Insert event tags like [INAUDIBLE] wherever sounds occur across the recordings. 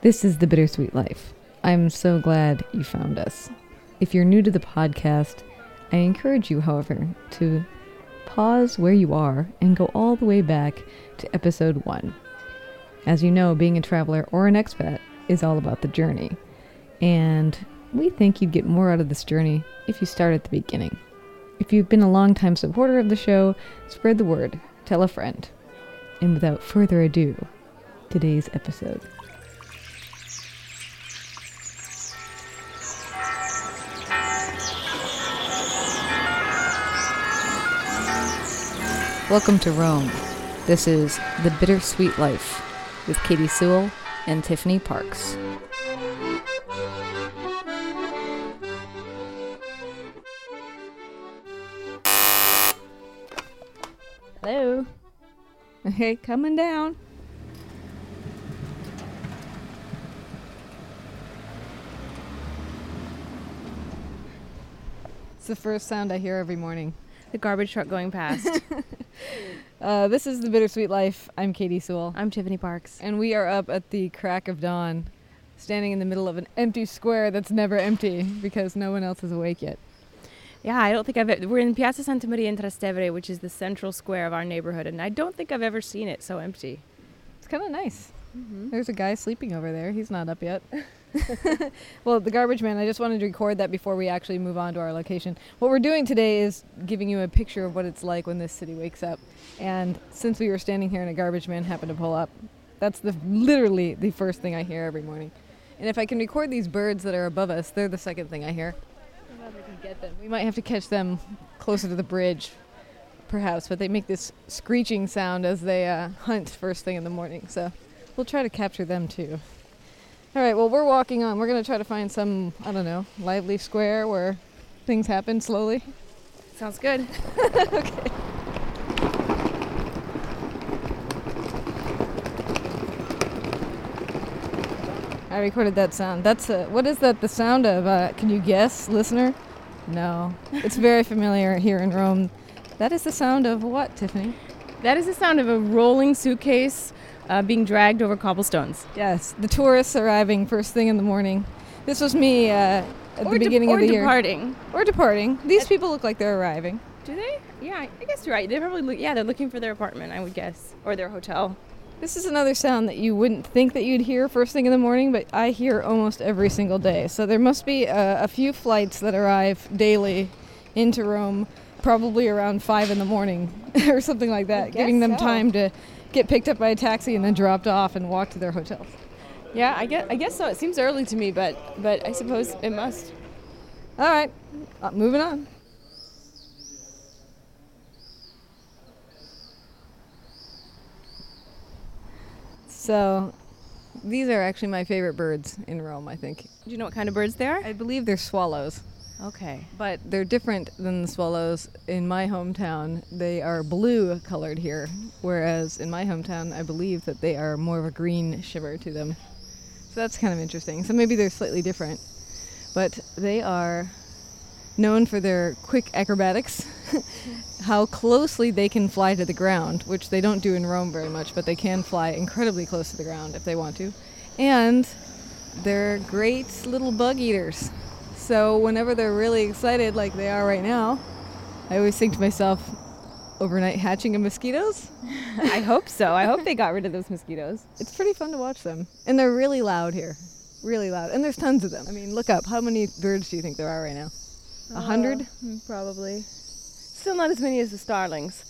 This is The Bittersweet Life. I'm so glad you found us. If you're new to the podcast, I encourage you, however, to pause where you are and go all the way back to episode one. As you know, being a traveler or an expat is all about the journey. And we think you'd get more out of this journey if you start at the beginning. If you've been a long-time supporter of the show, spread the word, tell a friend. And without further ado, today's episode. Welcome to Rome. This is The Bittersweet Life with Katy Sewell and Tiffany Parks. Hello. Okay, coming down. It's the first sound I hear every morning. The garbage truck going past. [LAUGHS] Uh, this is The Bittersweet Life. I'm Katy Sewell. I'm Tiffany Parks. And we are up at the crack of dawn, standing in the middle of an empty square that's never empty because no one else is awake yet. Yeah, I don't think I've. We're in Piazza Santa Maria in Trastevere, which is the central square of our neighborhood, and I don't think I've ever seen it so empty. It's kind of nice. There's a guy sleeping over there. He's not up yet. [LAUGHS] [LAUGHS] well, the garbage man, I just wanted to record that before we actually move on to our location. What we're doing today is giving you a picture of what it's like when this city wakes up. And since we were standing here and a garbage man happened to pull up, that's the literally the first thing I hear every morning. And if I can record these birds that are above us, they're the second thing I hear. I don't know if I can get them. We might have to catch them closer to the bridge, perhaps, but they make this screeching sound as they uh, hunt first thing in the morning. So we'll try to capture them too. All right, well, we're walking on. We're going to try to find some, I don't know, lively square where things happen slowly. Sounds good. [LAUGHS] [LAUGHS] okay. I recorded that sound. That's a, what is that the sound of? Uh, can you guess, listener? No. It's very familiar here in Rome. That is the sound of what, Tiffany? That is the sound of a rolling suitcase uh, being dragged over cobblestones. Yes, the tourists arriving first thing in the morning. This was me uh, at or the beginning or of the year. departing. Or departing. These people look like they're arriving. Do they? Yeah, I guess you're right. They're probably look, yeah, they're looking for their apartment, I would guess, or their hotel. This is another sound that you wouldn't think that you'd hear first thing in the morning, but I hear almost every single day. So there must be a, a few flights that arrive daily into Rome, probably around five in the morning [LAUGHS] or something like that, giving them so. time to get picked up by a taxi and then dropped off and walk to their hotels. Yeah, I guess I guess so. It seems early to me, but but I suppose it must. All right, uh, moving on. So, these are actually my favorite birds in Rome, I think. Do you know what kind of birds they are? I believe they're swallows, Okay. but they're different than the swallows in my hometown. They are blue colored here, whereas in my hometown, I believe that they are more of a green shimmer to them. So that's kind of interesting. So maybe they're slightly different, but they are known for their quick acrobatics, [LAUGHS] how closely they can fly to the ground, which they don't do in Rome very much, but they can fly incredibly close to the ground if they want to. And they're great little bug eaters. So whenever they're really excited, like they are right now, I always think to myself, overnight hatching of mosquitoes? [LAUGHS] I hope so. I hope they got rid of those mosquitoes. It's pretty fun to watch them. And they're really loud here. Really loud. And there's tons of them. I mean, look up. How many birds do you think there are right now? A hundred? Uh, probably. Still not as many as the starlings.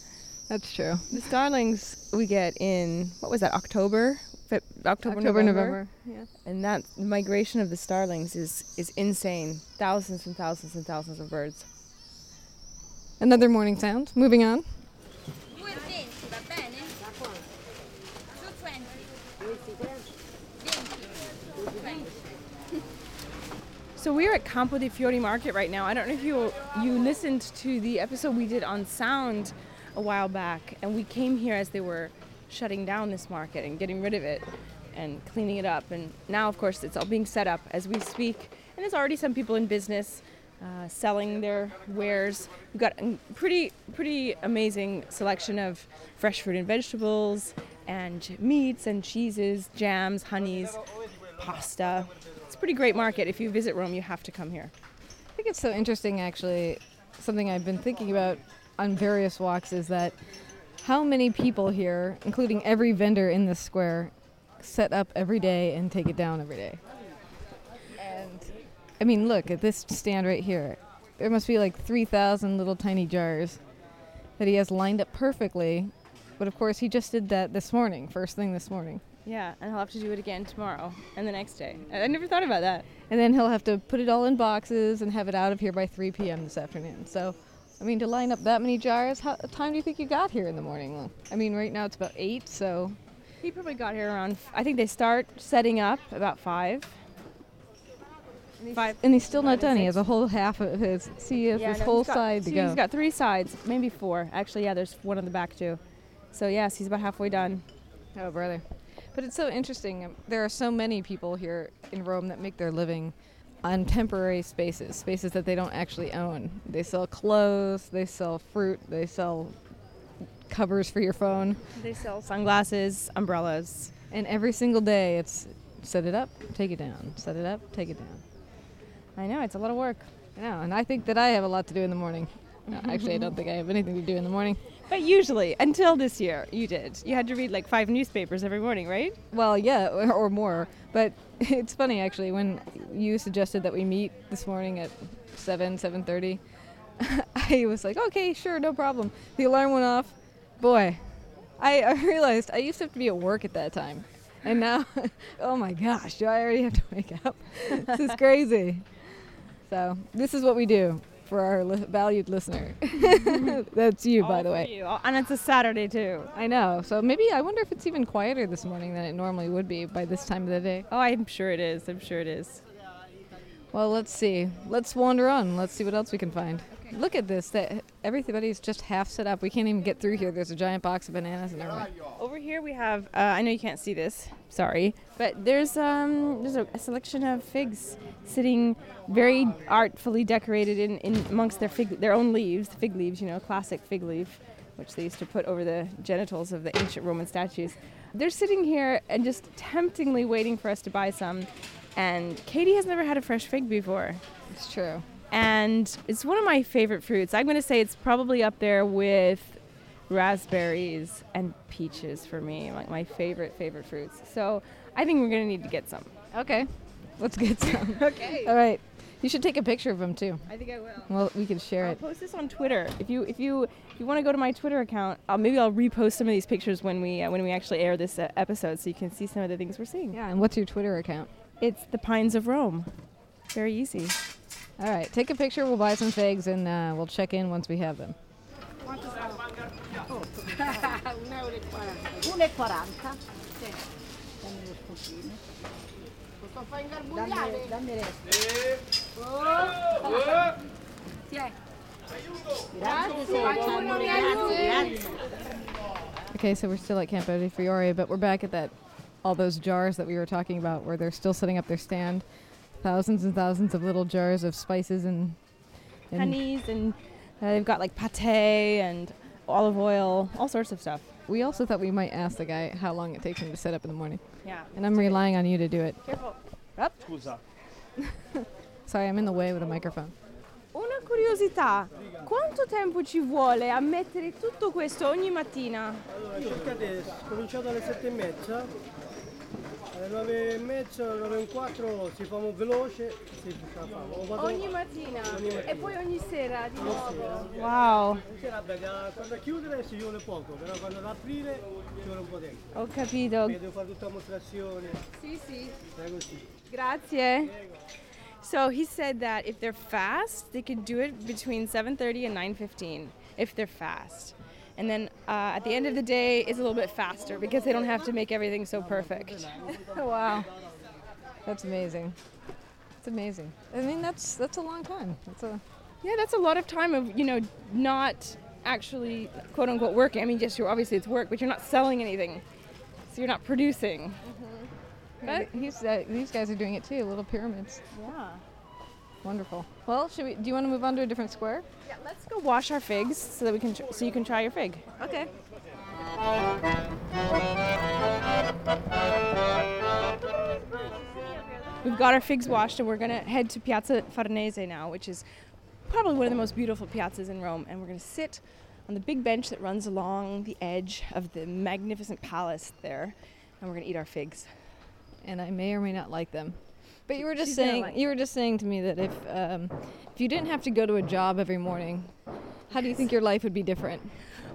That's true. The starlings we get in what was that October, Fe- October, October, November, November. Yeah. and that the migration of the starlings is is insane. Thousands and thousands and thousands of birds. Another morning sound. Moving on. 2,20, va bene? 220. 20. So we're at Campo dei Fiori Market right now. I don't know if you you listened to the episode we did on sound a while back, and we came here as they were shutting down this market and getting rid of it and cleaning it up. And now, of course, it's all being set up as we speak. And there's already some people in business uh, selling their wares. We've got a pretty pretty amazing selection of fresh fruit and vegetables, and meats and cheeses, jams, honeys. pasta. It's a pretty great market. If you visit Rome, you have to come here. I think it's so interesting, actually. Something I've been thinking about on various walks is that how many people here, including every vendor in this square, set up every day and take it down every day. And I mean, look at this stand right here. There must be like 3,000 little tiny jars that he has lined up perfectly. But of course, he just did that this morning, first thing this morning. Yeah, and he'll have to do it again tomorrow and the next day. I I never thought about that. And then he'll have to put it all in boxes and have it out of here by 3 p.m. this afternoon. So, I mean, to line up that many jars, how time do you think you got here in the morning? I mean, right now it's about 8, so He probably got here around. I think they start setting up about five. Five. and he's still not and done. He has a whole half of his. See, he has Yeah, this no, whole got- side to go. He's got three sides, maybe four. Actually, yeah, there's one on the back too. So yes, he's about halfway done. Oh, brother. But it's so interesting. There are so many people here in Rome that make their living on temporary spaces, spaces that they don't actually own. They sell clothes, they sell fruit, they sell covers for your phone, They sell sunglasses, umbrellas. and every single day it's set it up, take it down, set it up, take it down. I know it's a lot of work. I know, and I think that I have a lot to do in the morning. No, actually, I don't think I have anything to do in the morning. But usually, until this year, you did. You had to read like five newspapers every morning, right? Well, yeah, or, [LAUGHS] or more. But [LAUGHS] it's funny actually when you suggested that we meet this morning at seven, seven thirty. [LAUGHS] I was like, okay, sure, no problem. The alarm went off. Boy, I, I realized I used to have to be at work at that time, and now, oh my gosh, do I already have to wake up? this is crazy. So this is what we do for our li- valued listener. [LAUGHS] [LAUGHS] That's you, oh, by the way. you. Oh, and it's a Saturday too. I know. So maybe I wonder if it's even quieter this morning than it normally would be by this time of the day. Oh, I'm sure it is. I'm sure it is. Well, let's see. Let's wander on. Let's see what else we can find. Look at this. That everybody's just half set up. We can't even get through here. There's a giant box of bananas and everything. Over here we have. Uh, I know you can't see this. Sorry, but there's um there's a, a selection of figs sitting very artfully decorated in, in amongst their fig their own leaves, fig leaves. You know, classic fig leaf, which they used to put over the genitals of the ancient Roman statues. They're sitting here and just temptingly waiting for us to buy some. And Katy has never had a fresh fig before. It's true. And it's one of my favorite fruits. I'm going to say it's probably up there with raspberries and peaches for me, like my favorite favorite fruits. So I think we're going to need to get some. Okay. Let's get some. [LAUGHS] Okay. All right. You should take a picture of them too. I think I will. Well, we can share I'll it. post this on Twitter. If you if you if you want to go to my Twitter account, uh, maybe I'll repost some of these pictures when we uh, when we actually air this uh, episode, so you can see some of the things we're seeing. Yeah. And what's your Twitter account? It's the Pines of Rome. Very easy. All right. Take a picture. We'll buy some figs and uh, we'll check in once we have them. 1,40. Dammi lo scotino. Lo fai ingarbugliare? Dammi resto. Grazie, sei grazie. Okay, so we're still at Campo dei Fiori, but we're back at that all those jars that we were talking about, where they're still setting up their stand. Thousands and thousands of little jars of spices and, and Honeys and uh, they've got like pate and olive oil, all sorts of stuff. we also thought we might ask the guy how long it takes him to set up in the morning. Yeah. And I'm relying on you to do it. Careful. Scusa, [LAUGHS] Sorry, I'm in the way with a microphone. Una curiosità, quanto tempo ci vuole a mettere tutto questo ogni mattina? Allora, cercate, cominciate alle sette e mezza, alle nove e mezza, alle nove e un quarto si fa un veloce, si ce fa. Vado- Ogni mattina Ogni mattina. e poi ogni sera di nuovo. sera. Wow, Sì, vabbè, da- quando chiudere ci vuole poco, però quando ad aprire ci vuole un po' tempo. ho capito. Perché devo fare tutta la mostrazione, Sì, sì. è così. Grazie. So he said that if they're fast, they could do it between 7:30 and 9:15 if they're fast. And then uh, at the end of the day, it's a little bit faster because they don't have to make everything so perfect. [LAUGHS] wow, that's amazing. It's amazing. I mean, that's that's a long time. That's a Yeah, that's a lot of time of you know not actually quote unquote working. I mean, yes, you're obviously it's work, but you're not selling anything, so you're not producing. But he's uh, these guys are doing it too. Little pyramids. yeah. Wonderful. Well, should we? Do you want to move on to a different square? Yeah, let's go wash our figs so that we can tr- so you can try your fig. Okay. We've got our figs washed, and we're gonna head to Piazza Farnese now, which is probably one of the most beautiful piazzas in Rome. And we're gonna sit on the big bench that runs along the edge of the magnificent palace there, and we're gonna eat our figs. and I may or may not like them. But you were just She's saying like- you were just saying to me that if um, if you didn't have to go to a job every morning, how do you think your life would be different?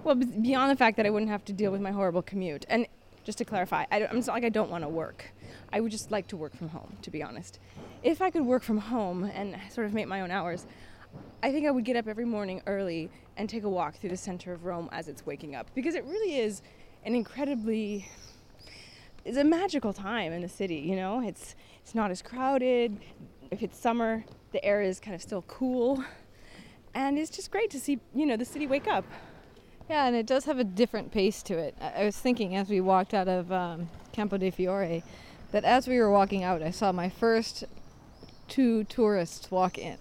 Well, beyond the fact that I wouldn't have to deal with my horrible commute, and just to clarify, I don't, it's not like I don't want to work. I would just like to work from home, to be honest. If I could work from home and sort of make my own hours, I think I would get up every morning early and take a walk through the center of Rome as it's waking up, because it really is an incredibly it's a magical time in the city. You know, it's it's not as crowded. If it's summer, the air is kind of still cool, and it's just great to see you know the city wake up. Yeah, and it does have a different pace to it. I, I was thinking as we walked out of um, Campo dei Fiori that as we were walking out, I saw my first two tourists walk in.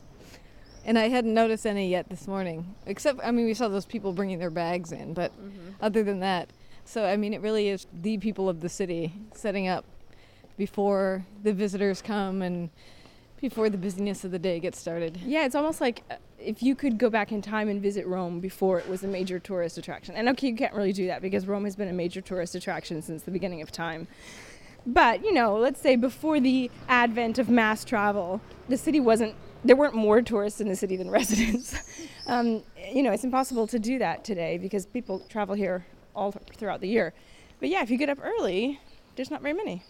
And I hadn't noticed any yet this morning. Except, I mean, we saw those people bringing their bags in, but other than that. So, I mean, it really is the people of the city setting up before the visitors come and before the busyness of the day gets started. Yeah, it's almost like uh, if you could go back in time and visit Rome before it was a major tourist attraction. And okay, you can't really do that because Rome has been a major tourist attraction since the beginning of time. But, you know, let's say before the advent of mass travel, the city wasn't, there weren't more tourists in the city than [LAUGHS] residents. um, you know, it's impossible to do that today because people travel here all th- throughout the year. But yeah, if you get up early, there's not very many.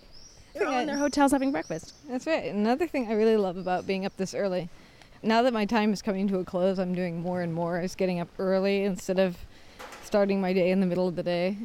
They're all in their hotels having breakfast. That's right. Another thing I really love about being up this early, now that my time is coming to a close, I'm doing more and more is getting up early instead of starting my day in the middle of the day.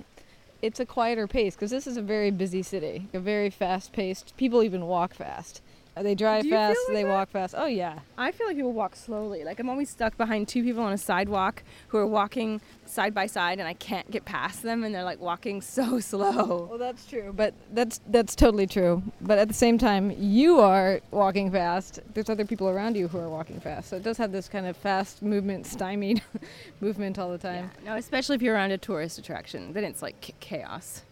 It's a quieter pace because this is a very busy city, a very fast paced. People even walk fast. Uh, They drive fast, like they that? walk fast. Oh, yeah. I feel like people walk slowly. Like I'm always stuck behind two people on a sidewalk who are walking side by side, and I can't get past them, and they're like walking so [LAUGHS] slow. Well, that's true, but that's that's totally true. But at the same time, you are walking fast. There's other people around you who are walking fast, so it does have this kind of fast movement, stymied [LAUGHS] movement all the time. No, especially if you're around a tourist attraction, then it's like chaos.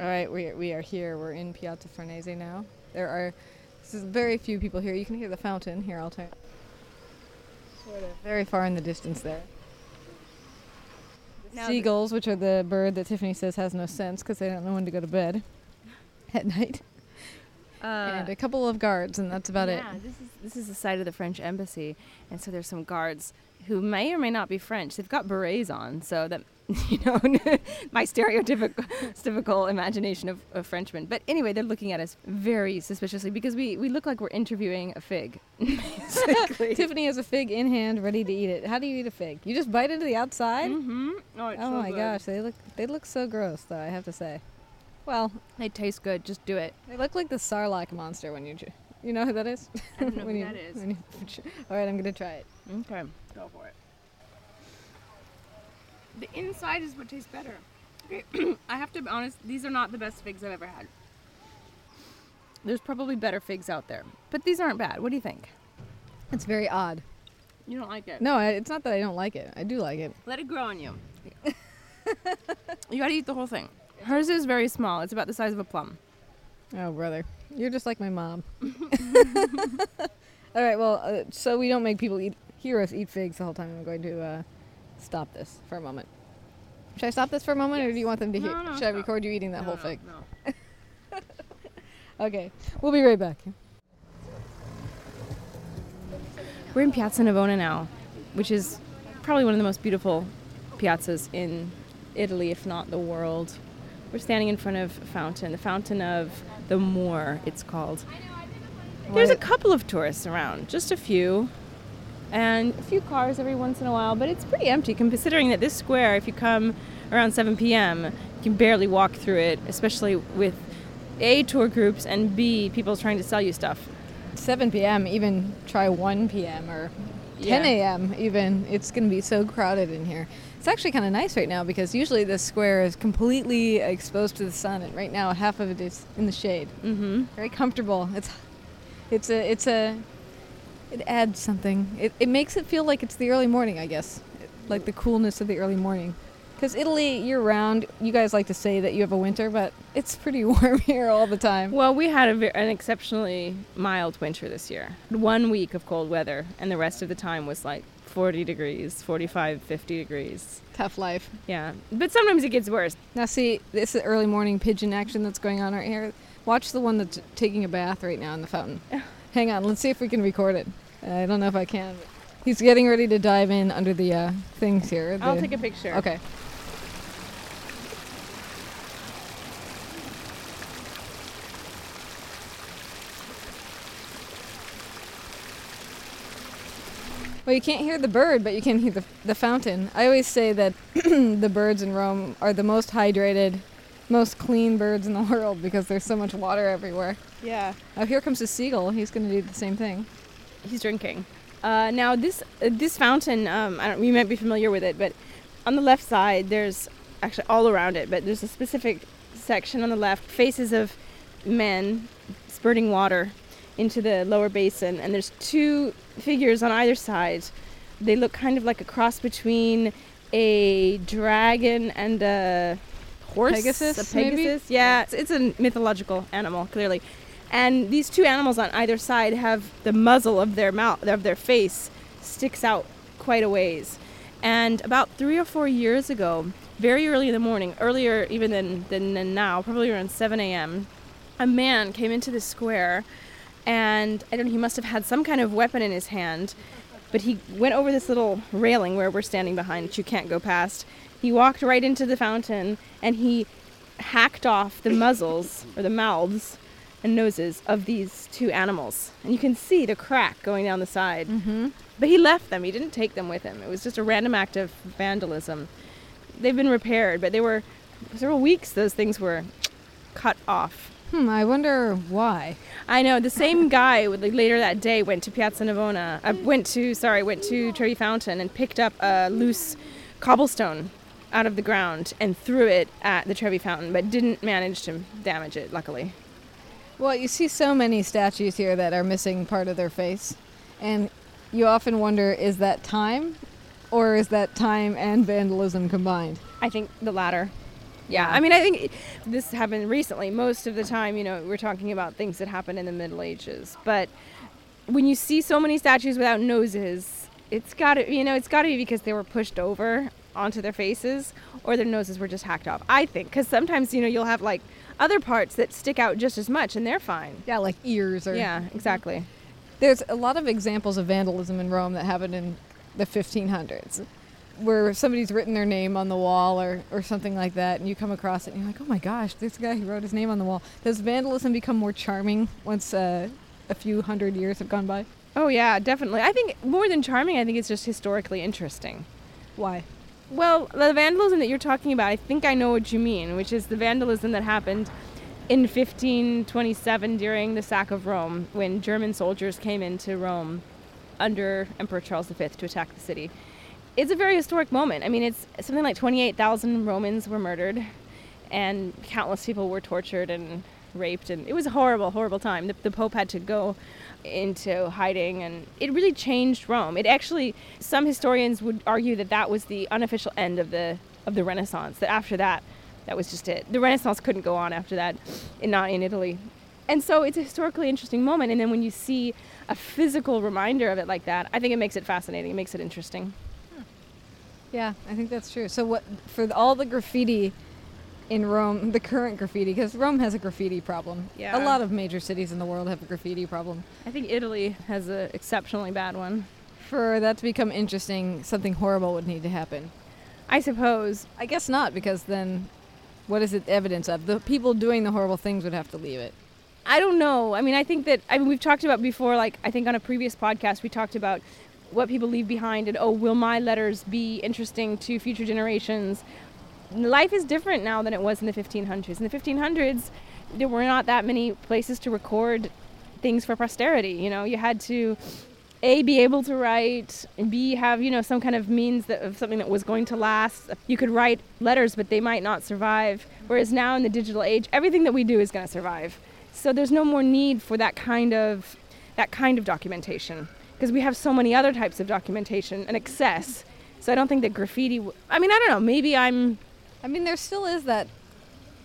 All right, we are, we are here. We're in Piazza Farnese now. There are this is very few people here. You can hear the fountain here. I'll turn. Sort of very far in the distance there. Now the- Seagulls, which are the bird that Tiffany says has no sense because they don't know when to go to bed [LAUGHS] at night, and a couple of guards, and that's about it. yeah, this is this is the site of the French embassy, and so there's some guards who may or may not be French. They've got berets on, so that [LAUGHS] you know [LAUGHS] my stereotypical typical imagination of, of Frenchmen. But anyway, they're looking at us very suspiciously because we, we look like we're interviewing a fig. [LAUGHS] Tiffany has a fig in hand, ready to eat it. How do you eat a fig? You just bite into the outside? mm-hmm. Oh, it's oh my gosh, they look they look so gross, though. I have to say. Well, They taste good. Just do it. they look like the Sarlacc monster when you chew. You know who that is? I don't know [LAUGHS] when who you, that is. when you- all right, I'm gonna try it. Okay, go for it. The inside is what tastes better. Okay, [CLEARS THROAT] I have to be honest, these are not the best figs I've ever had. There's probably better figs out there, but these aren't bad. What do you think? It's very odd. You don't like it? No, I, it's not that I don't like it. I do like it. Let it grow on you. [LAUGHS] you gotta eat the whole thing. Hers is very small. It's about the size of a plum. Oh, brother, you're just like my mom. [LAUGHS] [LAUGHS] all right, well, uh, so we don't make people eat hear us eat figs the whole time. I'm going to uh, stop this for a moment. Should I stop this for a moment, or do you want them to hear? no, Should I record you eating that No, whole no, fig? No. [LAUGHS] Okay, we'll be right back. We're in Piazza Navona now, which is probably one of the most beautiful piazzas in Italy, if not the world. We're standing in front of a fountain, the Fountain of the Moor, it's called. There's a couple of tourists around, just a few, and a few cars every once in a while, but it's pretty empty considering that this square, if you come around 7 p.m., you can barely walk through it, especially with A, tour groups, and B, people trying to sell you stuff. 7 p.m. Even try 1 p.m. or 10 Yeah. a.m. Even it's going to be so crowded in here. It's actually kind of nice right now because usually this square is completely exposed to the sun, and right now half of it is in the shade. Mm-hmm. Very comfortable. It's it's a it's a it adds something. It it makes it feel like it's the early morning, I guess, like the coolness of the early morning Because Italy, year round, you guys like to say that you have a winter, but it's pretty [LAUGHS] warm here all the time. Well, we had a, an exceptionally mild winter this year. One week of cold weather, and the rest of the time was like 40 degrees, 45, 50 degrees. Tough life. Yeah. But sometimes it gets worse. Now, see, this is early morning pigeon action that's going on right here. Watch the one that's taking a bath right now in the fountain. [LAUGHS] Hang on, let's see if we can record it. I don't know if I can. He's getting ready to dive in under the uh, things here. I'll the- take a picture. Okay. Well, you can't hear the bird, but you can hear the, the fountain. I always say that [CLEARS THROAT] the birds in Rome are the most hydrated, most clean birds in the [LAUGHS] world because there's so much water everywhere. Yeah. Oh, here comes a seagull. He's going to do the same thing. He's drinking. Uh, now this uh, this fountain, um, I don't, you might be familiar with it, but on the left side, there's actually all around it, but there's a specific section on the left, faces of men spurting water into the lower basin, and there's two figures on either side. They look kind of like a cross between a dragon and a horse. Pegasus, a maybe? Yeah, it's, it's a mythological animal, clearly. And these two animals on either side have the muzzle of their mouth of their face sticks out quite a ways. And about three or four years ago, very early in the morning, earlier even than, than, than now, probably around 7 a.m., a man came into the square and I don't know, he must have had some kind of weapon in his hand, but he went over this little railing where we're standing behind, which you can't go past. He walked right into the fountain and he hacked off the muzzles or the mouths and noses of these two animals. And you can see the crack going down the side. Mm-hmm. But he left them. He didn't take them with him. It was just a random act of vandalism. They've been repaired, but they were several weeks those things were cut off. Hmm, I wonder why. I know the same guy like, later that day went to Piazza Navona. Uh, went to sorry, went to Trevi Fountain and picked up a loose cobblestone out of the ground and threw it at the Trevi Fountain, but didn't manage to damage it. Luckily. Well, you see so many statues here that are missing part of their face, and you often wonder is that time, or is that time and vandalism combined? I think the latter. Yeah, I mean, I think it- this happened recently. Most of the time, you know, we're talking about things that happened in the Middle Ages. But when you see so many statues without noses, it's got to, you know, it's got to be because they were pushed over onto their faces or their noses were just hacked off. I think because sometimes, you know, you'll have like other parts that stick out just as much and they're fine. Yeah, like ears or. Yeah, exactly. There's a lot of examples of vandalism in Rome that happened in the 1500s, where somebody's written their name on the wall or, or something like that, and you come across it and you're like, oh my gosh, this guy who wrote his name on the wall. Does vandalism become more charming once uh, a few hundred years have gone by? Oh, yeah, definitely. I think more than charming, I think it's just historically interesting. Why? Well, the vandalism that you're talking about, I think I know what you mean, which is the vandalism that happened in 1527 during the sack of Rome when German soldiers came into Rome under Emperor Charles V to attack the city. It's a very historic moment. I mean, it's something like 28,000 Romans were murdered and countless people were tortured and raped and it was a horrible horrible time. The, the pope had to go into hiding and it really changed rome. It actually some historians would argue that that was the unofficial end of the of the renaissance that after that that was just it. The renaissance couldn't go on after that in, not in italy. And so it's a historically interesting moment and then when you see a physical reminder of it like that i think it makes it fascinating. It makes it interesting Yeah, I think that's true. So what for all the graffiti in Rome, the current graffiti, because Rome has a graffiti problem. Yeah. A lot of major cities in the world have a graffiti problem. i think italy has an exceptionally bad one For that to become interesting, something horrible would need to happen. i suppose I guess not, because then what is it evidence of? The people doing the horrible things would have to leave it. I don't know. I mean, I think that I mean we've talked about before. Like I think on a previous podcast we talked about what people leave behind and oh, will my letters be interesting to future generations? Life is different now than it was in the 1500s. In the 1500s, there were not that many places to record things for posterity. You know, you had to a be able to write and b have you know some kind of means that, of something that was going to last you could write letters but they might not survive whereas now in the digital age everything that we do is going to survive so there's no more need for that kind of that kind of documentation because we have so many other types of documentation and excess So I don't think that graffiti. W- I mean, I don't know. Maybe I'm. I mean, there still is that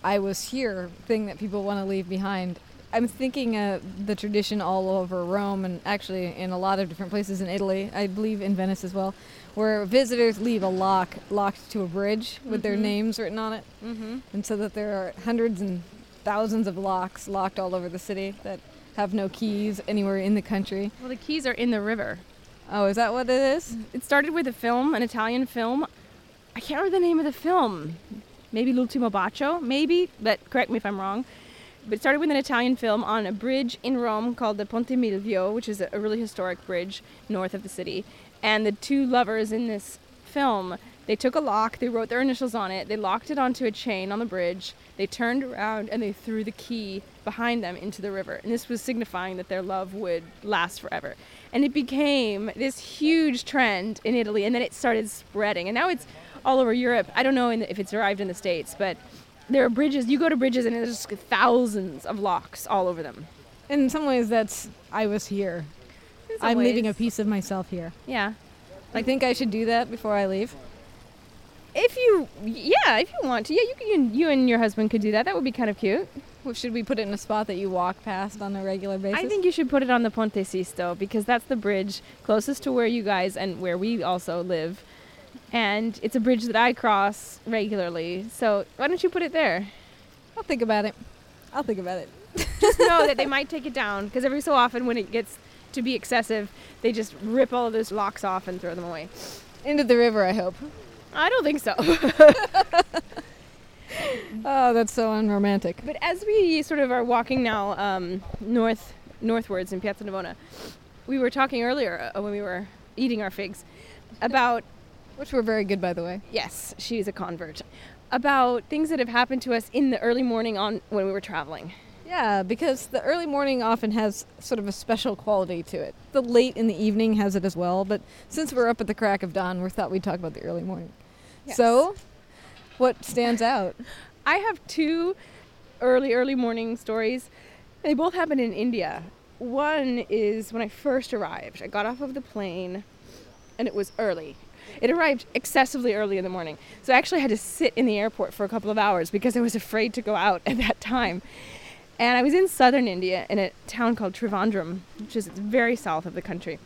I was here thing that people want to leave behind. I'm thinking uh, the tradition all over Rome and actually in a lot of different places in Italy, I believe in Venice as well, where visitors leave a lock locked to a bridge with their names written on it. Mm-hmm. And so that there are hundreds and thousands of locks locked all over the city that have no keys anywhere in the country. Well, the keys are in the river. Oh, is that what it is? It started with a film, an Italian film. I can't remember the name of the film. Maybe L'ultimo bacio, maybe, but correct me if I'm wrong. But it started with an Italian film on a bridge in Rome called the Ponte Milvio, which is a a really historic bridge north of the city. And the two lovers in this film, they took a lock, they wrote their initials on it, they locked it onto a chain on the bridge, they turned around and they threw the key behind them into the river. And this was signifying that their love would last forever. And it became this huge trend in Italy, and then it started spreading. And now it's all over Europe. I don't know in the, if it's arrived in the States, but there are bridges. You go to bridges, and there's thousands of locks all over them. In some ways, that's I was here. I'm leaving a piece of myself here. Yeah. I think I should do that before I leave. If you, yeah, if you want to, yeah, you can. You and your husband could do that. That would be kind of cute. Well, Should we put it in a spot that you walk past on a regular basis? I think you should put it on the Ponte Sisto because that's the bridge closest to where you guys and where we also live. And it's a bridge that I cross regularly. So why don't you put it there? I'll think about it. I'll think about it. [LAUGHS] Just know that they [LAUGHS] might take it down because every so often when it gets to be excessive, they just rip all of those locks off and throw them away. Into the river, I hope. I don't think so. [LAUGHS] Oh, that's so unromantic. but as we sort of are walking now um, north northwards in Piazza Navona, we were talking earlier uh, when we were eating our figs about [LAUGHS] Which were very good, by the way. Yes, she's a convert. About things that have happened to us in the early morning on when we were traveling. Yeah, because the early morning often has sort of a special quality to it. The late in the evening has it as well, but since we're up at the crack of dawn, we thought we'd talk about the early morning. Yes. So, what stands out? I have two early early morning stories. They both happened in India. One is when I first arrived. I got off of the plane and it was early. It arrived excessively early in the morning. So I actually had to sit in the airport for a couple of hours because I was afraid to go out at that time. And I was in southern India in a town called Trivandrum, which is very south of the country.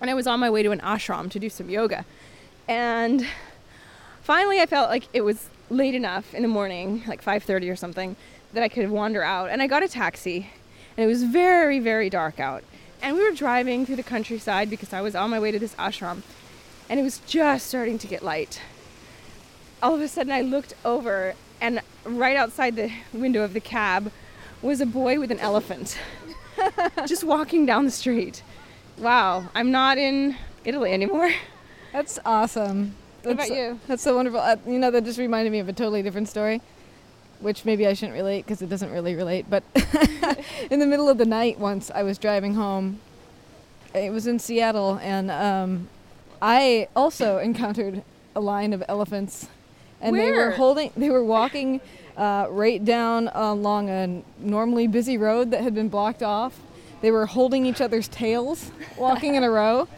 And I was on my way to an ashram to do some yoga. And finally I felt like it was late enough in the morning, like 5:30 or something, that I could wander out. And I got a taxi, and it was very very dark out. And we were driving through the countryside because I was on my way to this ashram, and it was just starting to get light. All of a sudden I looked over and right outside the window of the cab was a boy with an elephant [LAUGHS] just walking down the street. Wow, I'm not in Italy anymore. That's awesome. What That's, about you? That's so wonderful. Uh, you know, that just reminded me of a totally different story, which maybe I shouldn't relate because it doesn't really relate. But [LAUGHS] in the middle of the night, once I was driving home. It was in Seattle, and um, I also encountered a line of elephants, and they were holding. They were walking uh, right down along a normally busy road that had been blocked off. They were holding each other's tails, [LAUGHS] walking in a row.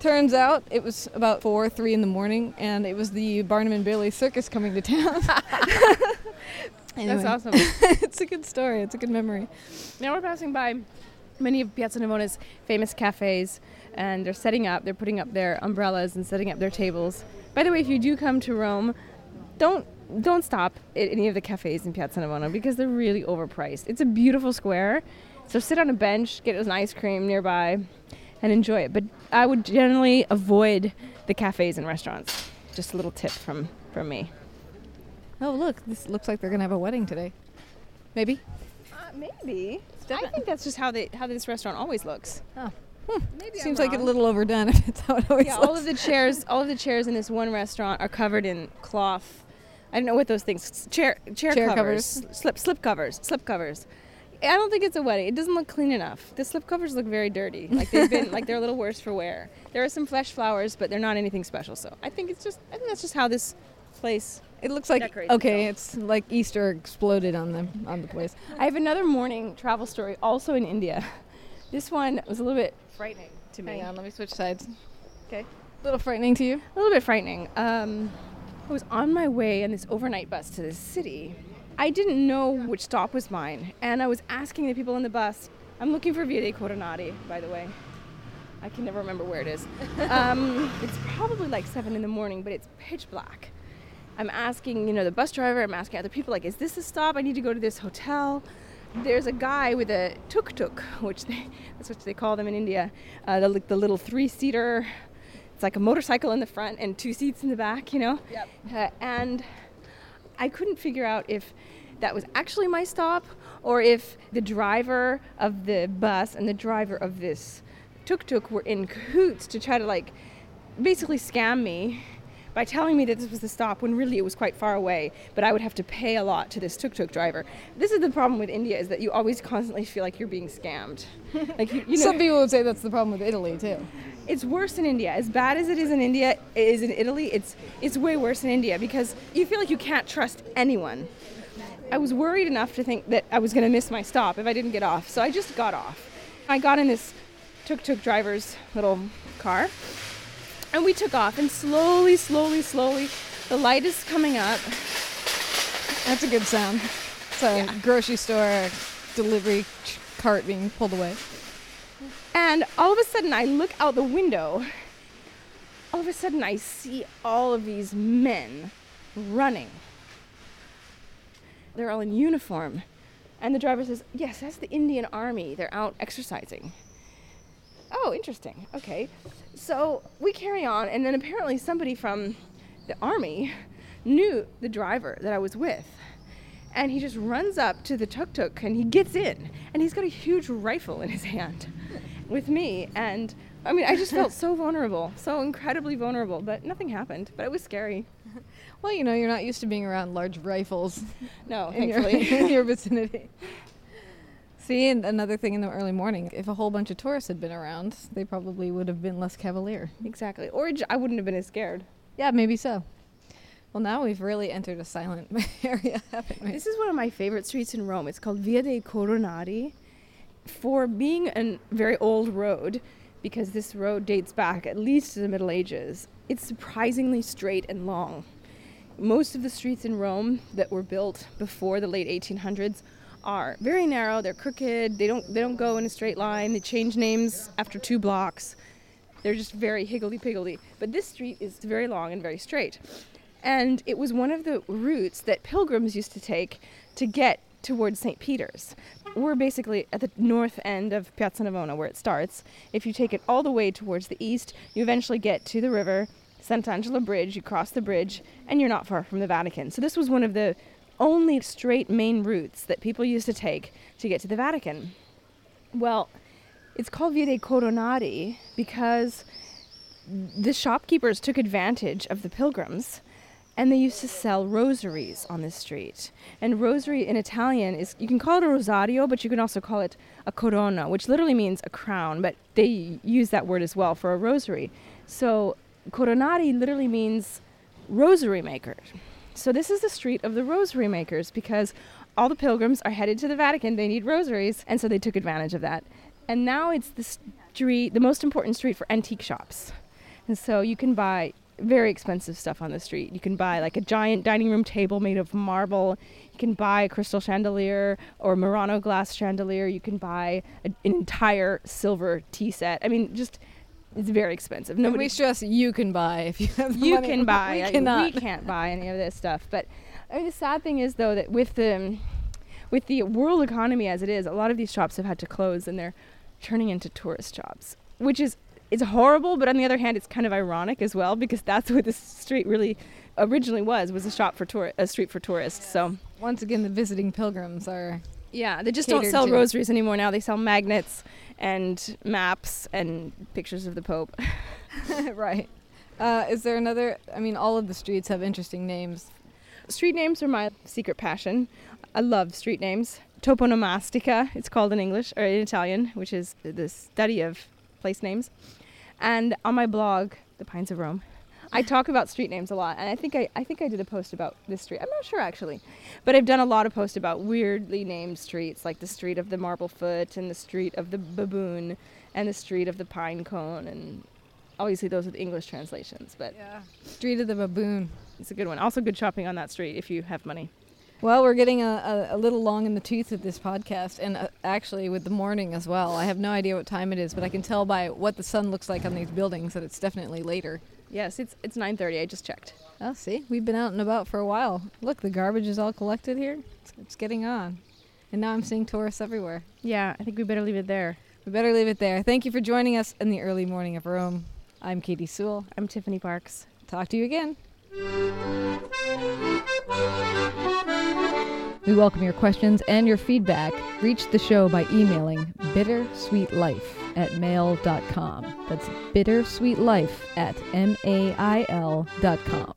Turns out it was about four, three in the morning, and it was the Barnum and Bailey Circus coming to town. [LAUGHS] Anyway, That's awesome. [LAUGHS] it's a good story. It's a good memory. Now we're passing by many of Piazza Navona's famous cafes, and they're setting up, they're putting up their umbrellas and setting up their tables. By the way, if you do come to Rome, don't don't stop at any of the cafes in Piazza Navona because they're really overpriced. It's a beautiful square, so sit on a bench, get an ice cream nearby, and enjoy it. But I would generally avoid the cafes and restaurants. Just a little tip from from me. Oh, look! This looks like they're gonna have a wedding today. Maybe. Uh, maybe. I think that's just how they how this restaurant always looks. Oh. Maybe Seems like a little overdone if it's how it always Yeah, looks. all of the chairs, all of the chairs in this one restaurant are covered in cloth. I don't know what those things. Chair, chair, Chair covers, slip, slip covers, slip covers. I don't think it's a wedding. It doesn't look clean enough. The slip covers look very dirty. Like they've been, like they're a little worse for wear. There are some fresh flowers, but they're not anything special. So I think it's just, I think that's just how this place. It looks like okay. itself. It's like Easter exploded on them on the place. I have another morning travel story, also in India. This one was a little bit frightening to me. Hang on, let me switch sides. Okay. A little frightening to you? A little bit frightening. Um, I was on my way in this overnight bus to this city. I didn't know which stop was mine, and I was asking the people in the bus. I'm looking for Via dei Coronati, by the way. I can never remember where it is. [LAUGHS] Um, it's probably like seven in the morning, but it's pitch black. I'm asking, you know, the bus driver. I'm asking other people, like, is this a stop? I need to go to this hotel. There's a guy with a tuk tuk, which they, [LAUGHS] that's what they call them in India, uh, the, the little three-seater. It's like a motorcycle in the front and two seats in the back, you know. Yep. Uh, and I couldn't figure out if that was actually my stop or if the driver of the bus and the driver of this tuk tuk were in cahoots to try to like basically scam me by telling me that this was the stop when really it was quite far away but i would have to pay a lot to this tuk tuk driver this is the problem with india is that you always constantly feel like you're being scammed [LAUGHS] like you, you know Some people would say that's the problem with Italy too. it's worse in India. As bad as it is in India, it is in Italy. It's it's way worse in India because you feel like you can't trust anyone. I was worried enough to think that I was going to miss my stop if I didn't get off, so I just got off. I got in this tuk-tuk driver's little car, and we took off. And slowly, slowly, slowly, the light is coming up. That's a good sound. It's a grocery store delivery cart being pulled away. And all of a sudden, I look out the window. All of a sudden, I see all of these men running. They're all in uniform. And the driver says, Yes, that's the Indian Army. They're out exercising. Oh, interesting. Okay. So we carry on, and then apparently somebody from the Army knew the driver that I was with. And he just runs up to the tuk tuk and he gets in. And he's got a huge rifle in his hand with me. And I mean, I just felt so [LAUGHS] vulnerable, so incredibly vulnerable, but nothing happened. But it was scary. Well, you know, you're not used to being around large rifles No, in your, [LAUGHS] in your vicinity. See, and another thing in the early morning, if a whole bunch of tourists had been around, they probably would have been less cavalier. exactly. Or j- I wouldn't have been as scared. Yeah, maybe so. Well, now we've really entered a silent [LAUGHS] area, haven't we? This is one of my favorite streets in Rome. It's called Via dei Coronati. For being a very old road, because this road dates back at least to the Middle Ages, it's surprisingly straight and long. Most of the streets in Rome that were built before the late 1800s are very narrow. They're crooked. They don't they don't go in a straight line. They change names after two blocks. They're just very higgledy piggledy. But this street is very long and very straight. And it was one of the routes that pilgrims used to take to get towards St. Peter's. We're basically at the north end of Piazza Navona where it starts. If you take it all the way towards the east, you eventually get to the river, Sant'Angelo Bridge, you cross the bridge, and you're not far from the Vatican. So this was one of the only straight main routes that people used to take to get to the Vatican. Well, it's called Via dei Coronati because the shopkeepers took advantage of the pilgrims and they used to sell rosaries on this street. And rosary in Italian is you can call it a rosario, but you can also call it a corona, which literally means a crown, but they use that word as well for a rosary. So coronati literally means rosary maker. So this is the street of the rosary makers because all the pilgrims are headed to the Vatican, they need rosaries, and so they took advantage of that. And now it's the street, the most important street for antique shops. And so you can buy very expensive stuff on the street. You can buy like a giant dining room table made of marble. You can buy a crystal chandelier or Murano glass chandelier. You can buy an entire silver tea set. I mean, just it's very expensive. And Nobody we stress you can buy if you have the you money. can buy. We cannot. we [LAUGHS] can't buy any of this stuff. But I mean, the sad thing is though that with the with the world economy as it is, a lot of these shops have had to close and they're turning into tourist shops, which is it's horrible. But on the other hand, it's kind of ironic as well because that's what this street really originally was was a shop for tour a street for tourists. So Once again, the visiting pilgrims are. Yeah, they just don't sell to. rosaries anymore now. They sell magnets and maps and pictures of the Pope. [LAUGHS] [LAUGHS] right. Uh, is there another? I mean, all of the streets have interesting names. Street names are my secret passion. I love street names. Toponomastica, it's called in English or in Italian, which is the study of place names. And on my blog, The Pines of Rome, I talk about street names a lot. And I think I, I think I did a post about this street. I'm not sure actually, but I've done a lot of posts about weirdly named streets, like the street of the marble foot and the street of the baboon and the street of the pine cone and obviously those are the English translations, but Yeah. Street of the Baboon. it's a good one. Also, good shopping on that street if you have money. Well, we're getting a, a, a little long in the tooth with this podcast, and uh, actually with the morning as well. I have no idea what time it is, but I can tell by what the sun looks like on these buildings that it's definitely later. Yes, it's it's 9:30. I just checked. Oh, see, we've been out and about for a while. Look, the garbage is all collected here. It's, it's getting on, and now I'm seeing tourists everywhere. Yeah, I think we better leave it there. We better leave it there. Thank you for joining us in the early morning of Rome. I'm Katy Sewell. I'm Tiffany Parks. Talk to you again. We welcome your questions and your feedback. Reach the show by emailing bittersweetlife at mail.com. That's bittersweetlife at mail.com.